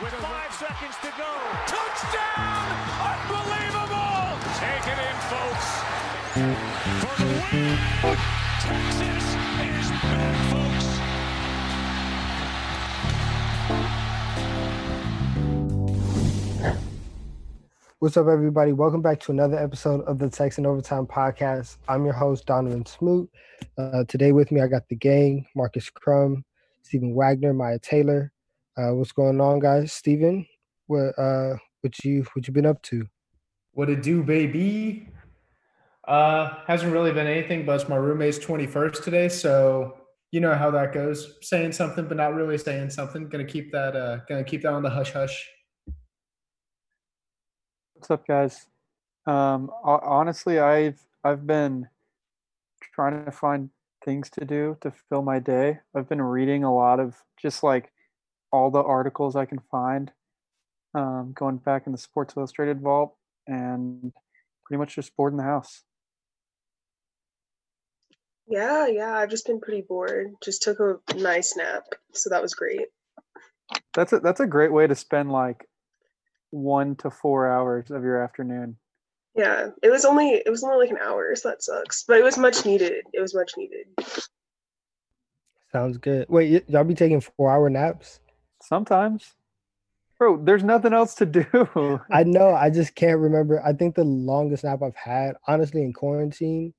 with five seconds to go. Touchdown! Unbelievable! Take it in, folks. For the win! Texas is back, folks. What's up, everybody? Welcome back to another episode of the Texan Overtime Podcast. I'm your host, Donnavan Smoot. Uh, today with me, I got the gang, Marcus Crum, Stephen Wagner, Myah Taylor. Uh, what's going on, guys? Stephen, what uh, what you what you been up to? What it do, baby? Uh, hasn't really been anything, but it's my roommate's 21st today, so you know how that goes. Saying something, but not really saying something. Gonna keep that. Uh, gonna keep that on the hush hush. What's up, guys? Um, honestly, I've I've been trying to find things to do to fill my day. I've been reading a lot of just like all the articles I can find, um, going back in the Sports Illustrated vault, and pretty much just bored in the house. Yeah, yeah, I've just been pretty bored. Just took a nice nap, so that was great. That's a that's a great way to spend like one to four hours of your afternoon. Yeah, it was only it was only like an hour, so that sucks. But it was much needed. It was much needed. Sounds good. Wait, y- y'all be taking four hour naps? Sometimes, bro, there's nothing else to do. I know. I just can't remember. I think the longest nap I've had, honestly, in quarantine,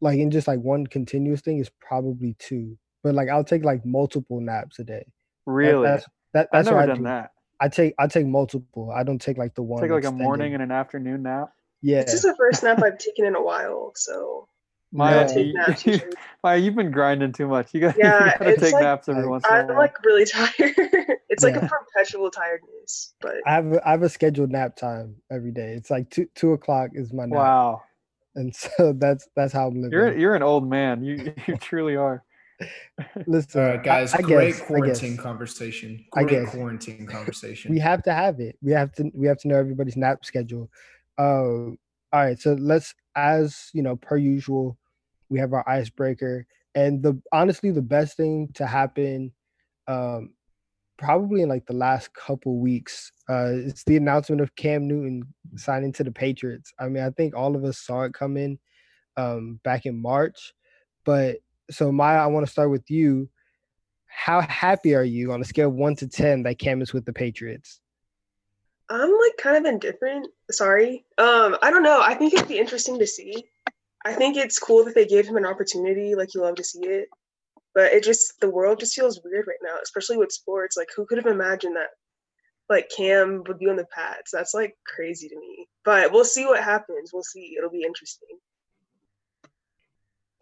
like in just like one continuous thing, is probably two. But like I'll take like multiple naps a day. That- really, that's that, I've that's what never I done do. that. I take I take multiple. I don't take like the one. Take like a morning and an afternoon nap. yeah. This is the first nap I've taken in a while, so I Myah, don't you, you, Myah, you've been grinding too much. You got Yeah, you gotta take like- naps every I- once in a while. I'm like really tired. It's like Yeah. a perpetual tiredness. But I have a, I have a scheduled nap time every day. It's like two two o'clock is my nap, wow, and so that's that's how I'm living. you're you're an old man. You you truly are. Listen, All right, guys. I, I great guess, quarantine guess. conversation. I Great guess. quarantine conversation. we have to have it. We have to we have to know everybody's nap schedule. Uh, all right, so let's as you know per usual, we have our icebreaker, and the honestly the best thing to happen, um, probably in like the last couple weeks, uh, it's the announcement of Cam Newton signing to the Patriots. I mean, I think all of us saw it coming, um, back in March, but so Myah, I want to start with you. How happy are you on a scale of one to ten that Cam is with the Patriots? I'm like kind of indifferent. Sorry. Um, I don't know. I think it'd be interesting to see. I think it's cool that they gave him an opportunity. Like you love to see it, but it just the world just feels weird right now, especially with sports. Like who could have imagined that? Like Cam would be on the Pats. That's like crazy to me. But we'll see what happens. We'll see. It'll be interesting.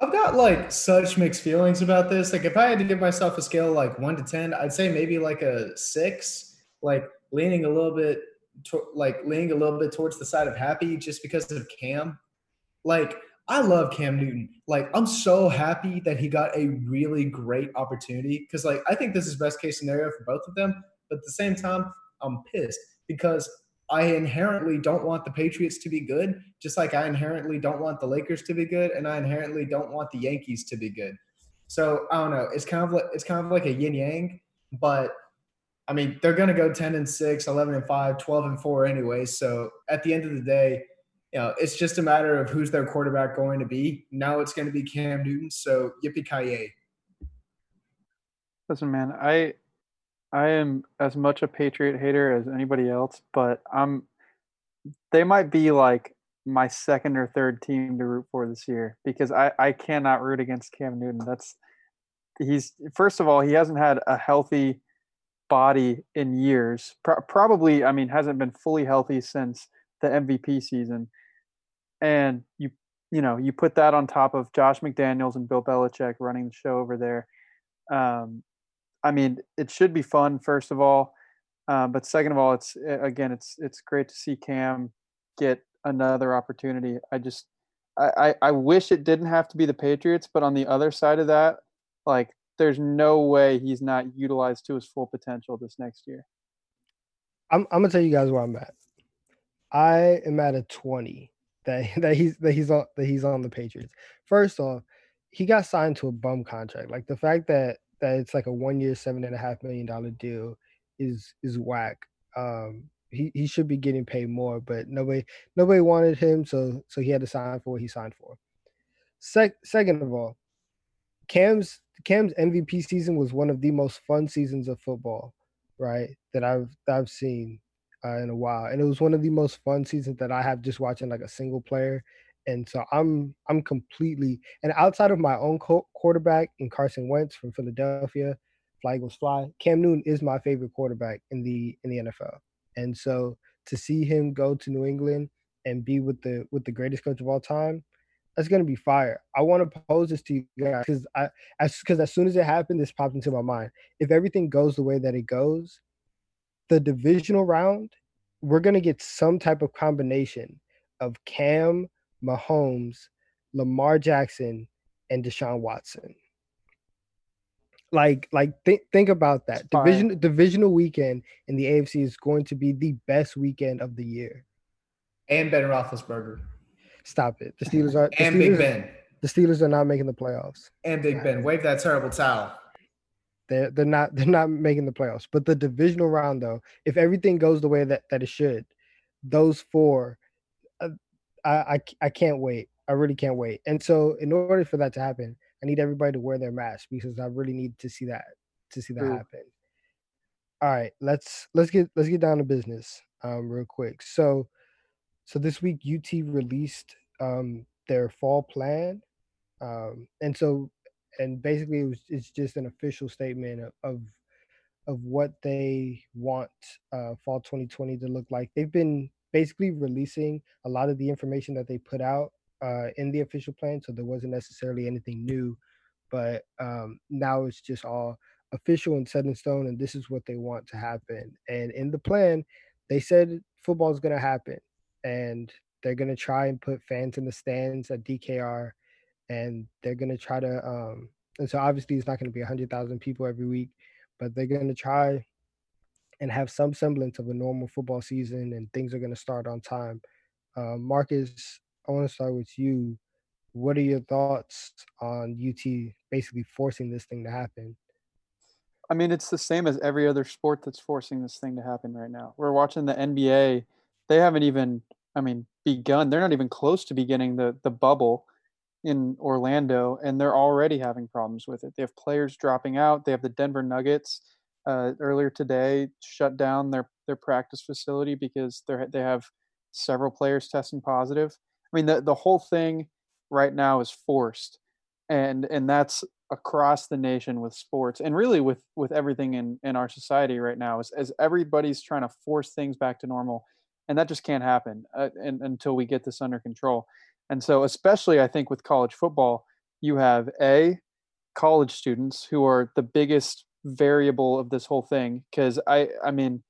I've got like such mixed feelings about this. Like, if I had to give myself a scale like one to ten, I'd say maybe like a six. Like leaning a little bit, to, like leaning a little bit towards the side of happy, just because of Cam. Like, I love Cam Newton. Like, I'm so happy that he got a really great opportunity because, like, I think this is best case scenario for both of them. But at the same time, I'm pissed because I inherently don't want the Patriots to be good, just like I inherently don't want the Lakers to be good, and I inherently don't want the Yankees to be good. So I don't know. It's kind of like it's kind of like a yin yang, but I mean they're gonna go 10 and 6, 11 and 5, 12 and 4 anyway. So at the end of the day, you know, it's just a matter of who's their quarterback going to be. Now it's gonna be Cam Newton. So yippee ki Listen, man, I I am as much a Patriot hater as anybody else, but I'm they might be like my second or third team to root for this year because I I cannot root against Cam Newton. That's he's first of all he hasn't had a healthy body in years. Pro- probably, I mean, hasn't been fully healthy since the MVP season. And you you know you put that on top of Josh McDaniels and Bill Belichick running the show over there. Um, I mean, it should be fun, first of all, uh, but second of all, it's uh, again, it's it's great to see Cam get another opportunity. I just, I, I, I wish it didn't have to be the Patriots, but on the other side of that, like, there's no way he's not utilized to his full potential this next year. I'm I'm gonna tell you guys where I'm at. I am at a 20 that that he's that he's on that he's on the Patriots. First off, he got signed to a bum contract. Like the fact that that it's like a one year, seven and a half million dollar deal is is whack. Um, he, he should be getting paid more, but nobody nobody wanted him, so so he had to sign for what he signed for. Sec- second of all, Cam's Cam's MVP season was one of the most fun seasons of football, right? That I've that I've seen uh, in a while, and it was one of the most fun seasons that I have just watching like a single player. And so I'm I'm completely and outside of my own co- quarterback in Carson Wentz from Philadelphia, Fly Eagles Fly. Cam Newton is my favorite quarterback in the in the NFL. And so to see him go to New England and be with the with the greatest coach of all time, that's gonna be fire. I want to pose this to you guys because I as because as soon as it happened, this popped into my mind. If everything goes the way that it goes, the divisional round, we're gonna get some type of combination of Cam, Mahomes, Lamar Jackson, and Deshaun Watson. Like, like think think about that. Division divisional weekend in the AFC is going to be the best weekend of the year. And Ben Roethlisberger. Stop it. The Steelers are and Steelers, Big Ben. The Steelers are not making the playoffs. And Big Ben. Wave that terrible towel. They're they're not they're not making the playoffs. But the divisional round though, if everything goes the way that, that it should, those four, uh, I, I I can't wait. I really can't wait. And so in order for that to happen, I need everybody to wear their mask because I really need to see that to see that True. happen. All right, let's let's get let's get down to business um real quick. So so this week UT released um their fall plan. Um and so and basically it was it's just an official statement of of, what they want uh fall 2020 to look like. They've been basically releasing a lot of the information that they put out uh, in the official plan, so there wasn't necessarily anything new. But um, now it's just all official and set in stone, and this is what they want to happen. And in the plan, they said football is going to happen, and they're going to try and put fans in the stands at DKR, and they're going to try to. Um, and so obviously, it's not going to be hundred thousand people every week, but they're going to try and have some semblance of a normal football season, and things are going to start on time. Uh, Marcus, I want to start with you. What are your thoughts on UT basically forcing this thing to happen? I mean, it's the same as every other sport that's forcing this thing to happen right now. We're watching the NBA. They haven't even, I mean, begun. They're not even close to beginning the the bubble in Orlando, and they're already having problems with it. They have players dropping out. They have the Denver Nuggets uh, earlier today shut down their their practice facility because they they have several players testing positive. I mean, the the whole thing right now is forced, and and that's across the nation with sports and really with with everything in in our society right now is as everybody's trying to force things back to normal and that just can't happen uh, and, until we get this under control. And so especially i think with college football you have a college students who are the biggest variable of this whole thing because i i mean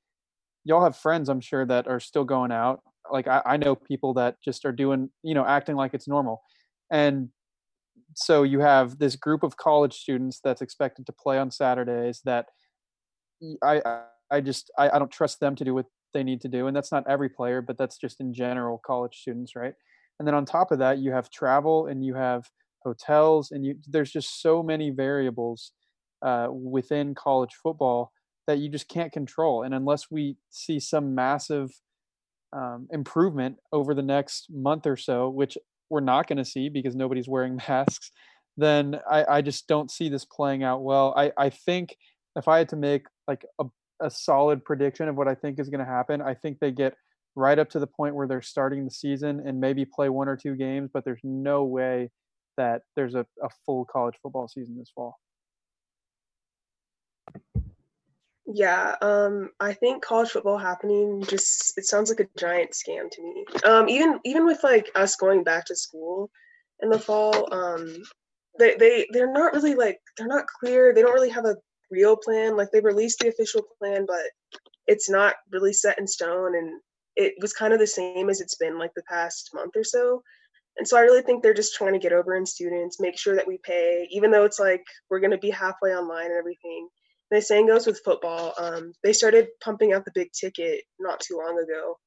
y'all have friends i'm sure that are still going out. Like I, I know people that just are doing you know acting like it's normal. And so you have this group of college students that's expected to play on Saturdays that I I just I, I don't trust them to do what they need to do. And that's not every player, but that's just in general college students, right? And then on top of that, you have travel and you have hotels and you there's just so many variables uh, within college football that you just can't control. And unless we see some massive um, improvement over the next month or so, which we're not going to see because nobody's wearing masks, then I, I just don't see this playing out well. I, I think if I had to make like a, a solid prediction of what I think is going to happen, I think they get right up to the point where they're starting the season and maybe play one or two games, but there's no way that there's a, a full college football season this fall. Yeah, um, I think college football happening just it sounds like a giant scam to me. Um, even even with like us going back to school in the fall, um, they they they're not really like they're not clear. They don't really have a real plan. Like they released the official plan, but it's not really set in stone, and it was kind of the same as it's been like the past month or so. And so I really think they're just trying to get over in students, make sure that we pay, even though it's like we're going to be halfway online and everything the same goes with football. Um, they started pumping out the big ticket not too long ago,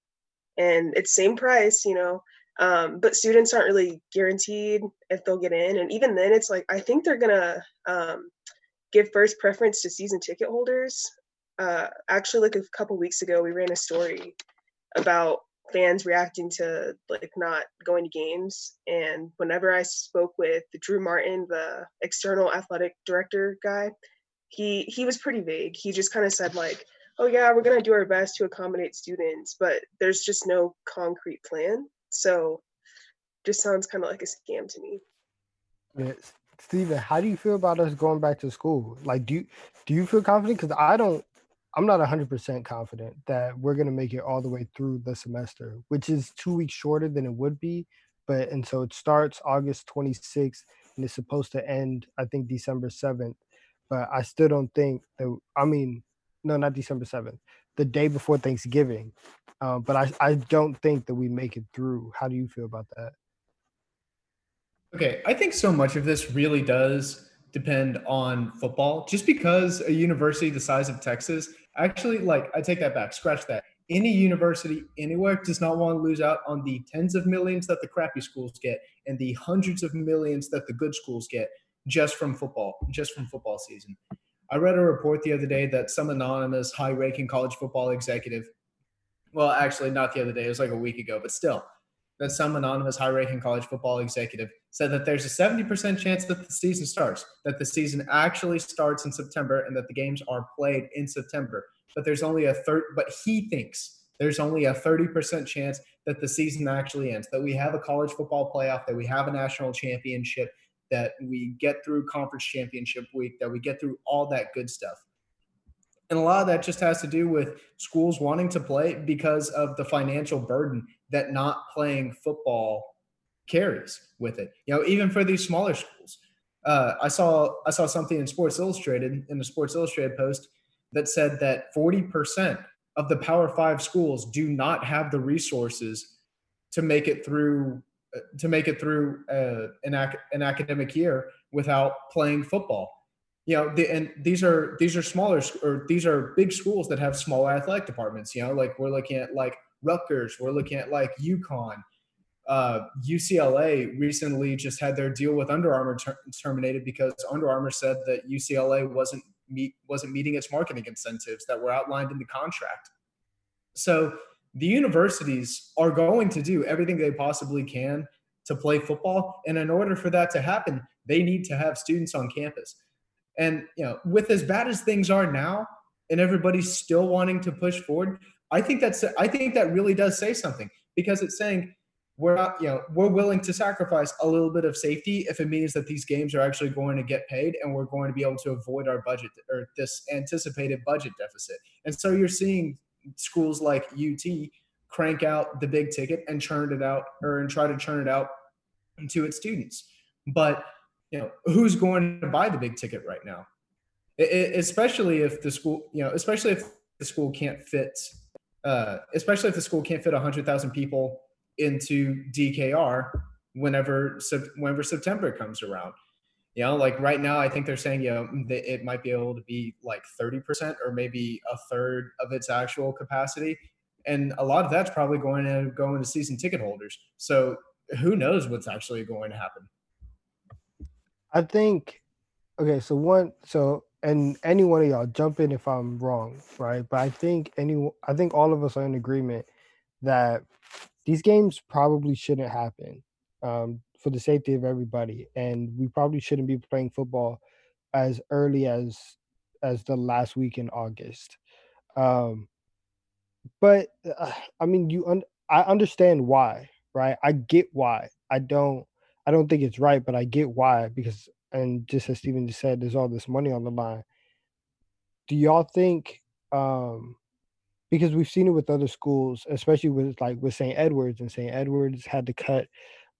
and it's same price, you know. Um, but students aren't really guaranteed if they'll get in, and even then, it's like I think they're gonna um, give first preference to season ticket holders. uh, actually, like a couple weeks ago, we ran a story about fans reacting to like not going to games. And whenever I spoke with Drew Martin, the external athletic director guy, he he was pretty vague. He just kind of said like, "Oh yeah, we're gonna do our best to accommodate students," but there's just no concrete plan. So, just sounds kind of like a scam to me. Yes. Stephen, how do you feel about us going back to school? Like, do you do you feel confident? Because I don't. I'm not 100% confident that we're going to make it all the way through the semester, which is two weeks shorter than it would be. But and so it starts August 26th and it's supposed to end, I think, December 7th. But I still don't think that. I mean, no, not December 7th, the day before Thanksgiving. Uh, but I, I don't think that we make it through. How do you feel about that? Okay, I think so much of this really does depend on football. Just because a university the size of Texas, actually, like, I take that back, scratch that. Any university anywhere does not want to lose out on the tens of millions that the crappy schools get and the hundreds of millions that the good schools get just from football, just from football season. I read a report the other day that some anonymous high ranking college football executive, well, actually, not the other day, it was like a week ago, but still, that some anonymous high ranking college football executive said that there's a 70% chance that the season starts, that the season actually starts in September and that the games are played in September. But there's only a third, but he thinks there's only a 30% chance that the season actually ends, that we have a college football playoff, that we have a national championship, that we get through conference championship week, that we get through all that good stuff. And a lot of that just has to do with schools wanting to play because of the financial burden that not playing football carries with it. You know, even for these smaller schools. Uh, I saw I saw something in Sports Illustrated in the Sports Illustrated post that said that 40% of the Power 5 schools do not have the resources to make it through uh, to make it through uh, an, ac- an academic year without playing football you know, the, and these are these are smaller or these are big schools that have small athletic departments. You know, like we're looking at like Rutgers, we're looking at like UConn, uh, UCLA recently just had their deal with Under Armour ter- terminated because Under Armour said that UCLA wasn't meet wasn't meeting its marketing incentives that were outlined in the contract. So the universities are going to do everything they possibly can to play football, and in order for that to happen, they need to have students on campus. And you know, with as bad as things are now, and everybody's still wanting to push forward, I think that's I think that really does say something because it's saying we're not, you know, we're willing to sacrifice a little bit of safety if it means that these games are actually going to get paid and we're going to be able to avoid our budget or this anticipated budget deficit. And so you're seeing schools like UT crank out the big ticket and churn it out or and try to churn it out to its students. But you know who's going to buy the big ticket right now it, especially if the school you know especially if the school can't fit uh, especially if the school can't fit 100000 people into dkr whenever whenever september comes around. You know like right now i think they're saying you know it might be able to be like 30% or maybe a third of its actual capacity. And a lot of that's probably going to go into season ticket holders. So who knows what's actually going to happen? I think okay, so one so and any one of y'all jump in if I'm wrong, right? But I think any I think all of us are in agreement that these games probably shouldn't happen um, for the safety of everybody, and we probably shouldn't be playing football as early as as the last week in August. Um, but uh, I mean, you un- I understand why, right? I get why. I don't I don't think it's right, but I get why because and just as Stephen just said, there's all this money on the line. Do y'all think um because we've seen it with other schools, especially with like with St. Edwards and St. Edwards had to cut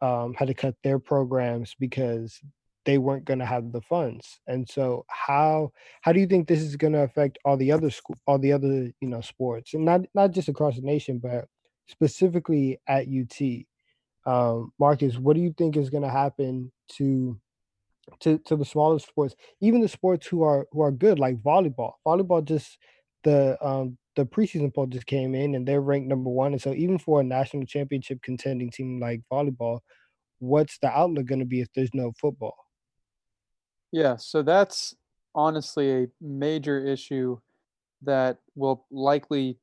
um had to cut their programs because they weren't going to have the funds. And so how how do you think this is going to affect all the other school all the other, you know, sports and not not just across the nation but specifically at UT? Um, Marcus, what do you think is going to happen to to to the smaller sports, even the sports who are who are good, like volleyball? Volleyball just the um the preseason poll just came in and they're ranked number one, and so even for a national championship contending team like volleyball, what's the outlook going to be if there's no football? Yeah, so that's honestly a major issue that will likely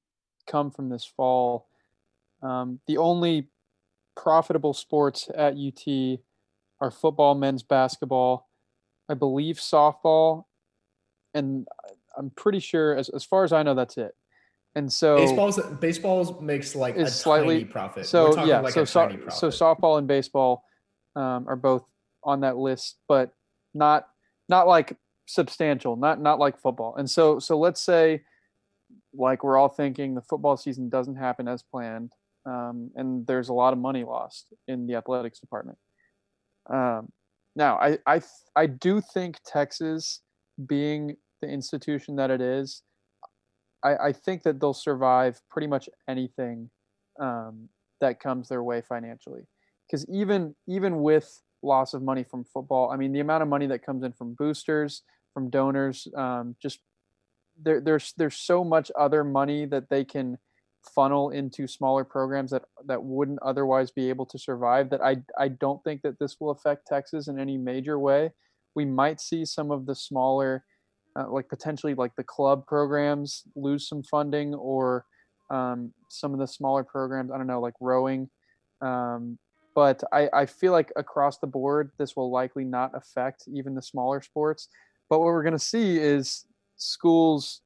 come from this fall. Um, the only profitable sports at UT are football, men's basketball, I believe softball, and I'm pretty sure, as, as far as I know, that's it. And so baseball's baseball's makes like a slightly tiny profit. So yeah, like so so, so softball and baseball um, are both on that list, but not not like substantial, not not like football. And so so let's say like we're all thinking the football season doesn't happen as planned, um, and there's a lot of money lost in the athletics department. Um, now, I I I do think Texas, being the institution that it is, I, I think that they'll survive pretty much anything um, that comes their way financially. Because even even with loss of money from football, I mean the amount of money that comes in from boosters, from donors, um, just there, there's there's so much other money that they can funnel into smaller programs that that wouldn't otherwise be able to survive that I I don't think that this will affect Texas in any major way. We might see some of the smaller uh, like potentially like the club programs lose some funding or um, some of the smaller programs I don't know like rowing um, but I, I feel like across the board this will likely not affect even the smaller sports but what we're going to see is schools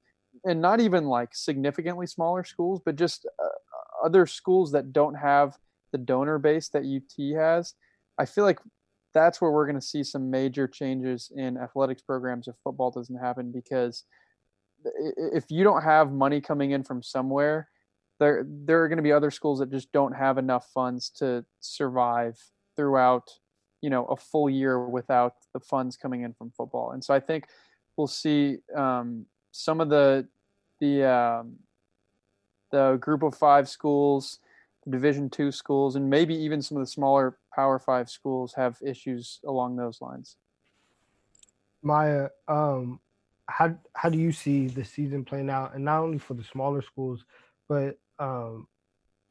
and not even like significantly smaller schools, but just uh, other schools that don't have the donor base that UT has. I feel like that's where we're going to see some major changes in athletics programs if football doesn't happen because if you don't have money coming in from somewhere there there are going to be other schools that just don't have enough funds to survive throughout you know a full year without the funds coming in from football and so i think we'll see um, some of the the um, the group of five schools, Division two schools, and maybe even some of the smaller Power Five schools have issues along those lines. Myah, um, how how do you see the season playing out, and not only for the smaller schools, but um,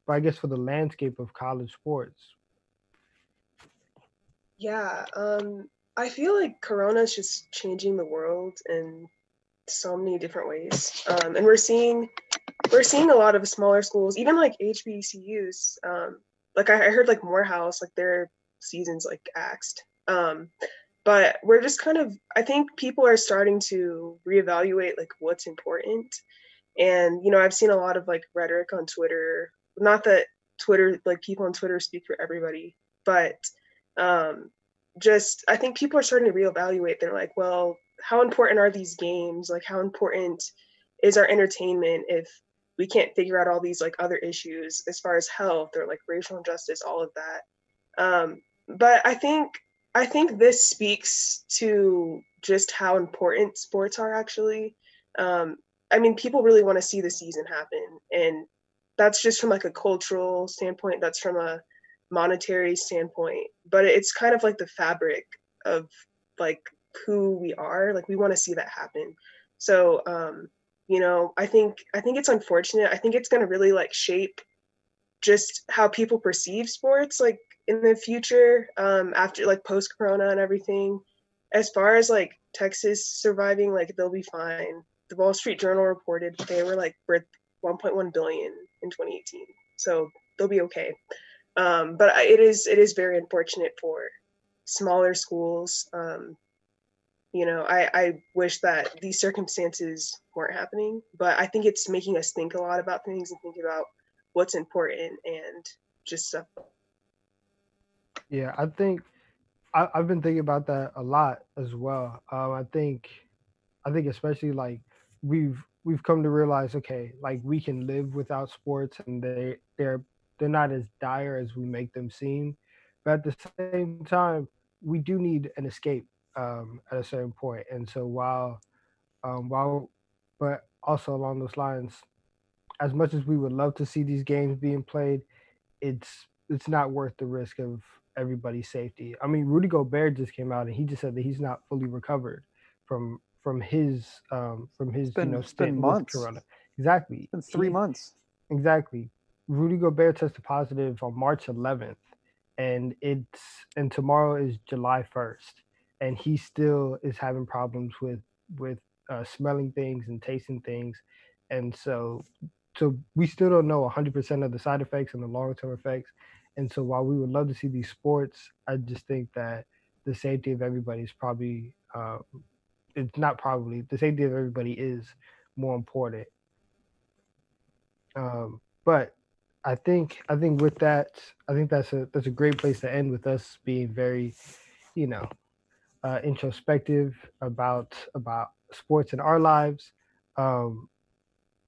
but I guess for the landscape of college sports? Yeah, um, I feel like Corona is just changing the world in so many different ways, um, and we're seeing we're seeing a lot of smaller schools, even like HBCUs. Um, like I, I heard like Morehouse, like their seasons like axed. Um, but we're just kind of I think people are starting to reevaluate like what's important. And you know, I've seen a lot of like rhetoric on Twitter. Not that Twitter like people on Twitter speak for everybody, but um just I think people are starting to reevaluate. They're like, well, how important are these games? Like how important is our entertainment if we can't figure out all these like other issues as far as health or like racial injustice, all of that. Um, but I think I think this speaks to just how important sports are actually. Um, I mean, people really want to see the season happen, and that's just from like a cultural standpoint. That's from a monetary standpoint, but it's kind of like the fabric of like who we are. Like we want to see that happen. So, um, you know, I think I think it's unfortunate. I think it's going to really like shape just how people perceive sports like in the future um after like post corona and everything as far as like texas surviving like they'll be fine the wall street journal reported they were like worth 1.1 billion in 2018 so they'll be okay um but it is it is very unfortunate for smaller schools um you know i i wish that these circumstances weren't happening but i think it's making us think a lot about things and think about what's important and just stuff Yeah, I think I, I've been thinking about that a lot as well. Um, I think, I think especially like we've we've come to realize, okay, like we can live without sports, and they they're they're not as dire as we make them seem. But at the same time, we do need an escape um, at a certain point. And so while um, while, but also along those lines, as much as we would love to see these games being played, it's it's not worth the risk of everybody's safety. I mean, Rudy Gobert just came out and he just said that he's not fully recovered from from his um from his been- you know stint with. Corona. Exactly. It's been three He- months. Exactly. Rudy Gobert tested positive on March 11th, and it's and tomorrow is July 1st, and he still is having problems with with uh, smelling things and tasting things, and so so we still don't know 100% of the side effects and the long term effects. And so while we would love to see these sports, I just think that the safety of everybody is probably um, it's not probably the safety of everybody is more important. Um, but I think I think with that, I think that's a that's a great place to end with us being very, you know, uh, introspective about about sports in our lives. Um,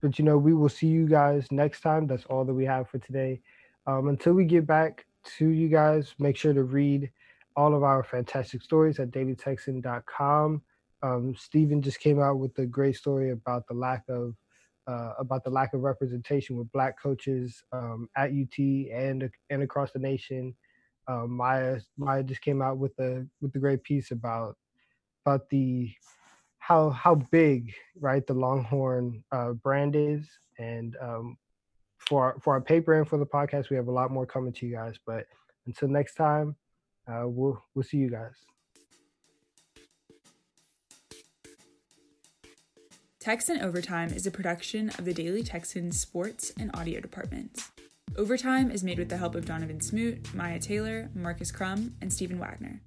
but you know, we will see you guys next time. That's all that we have for today. Um, until we get back to you guys, make sure to read all of our fantastic stories at dailytexan.com. Um, Stephen just came out with a great story about the lack of uh, about the lack of representation with black coaches um, at UT and and across the nation. Um, Myah Myah just came out with a with a great piece about about the how how big right the Longhorn uh, brand is, and um, for our, for our paper and for the podcast, we have a lot more coming to you guys. But until next time, uh, we'll we'll see you guys. Texan Overtime is a production of the Daily Texan sports and audio departments. Overtime is made with the help of Donnavan Smoot, Myah Taylor, Marcus Crum, and Stephen Wagner.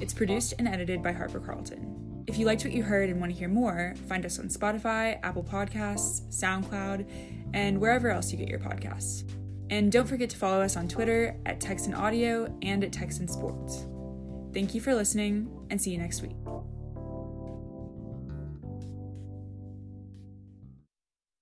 It's produced and edited by Harper Carlton. If you liked what you heard and want to hear more, find us on Spotify, Apple Podcasts, SoundCloud, and wherever else you get your podcasts. And don't forget to follow us on Twitter at Texan Audio and at Texan Sports. Thank you for listening, and see you next week.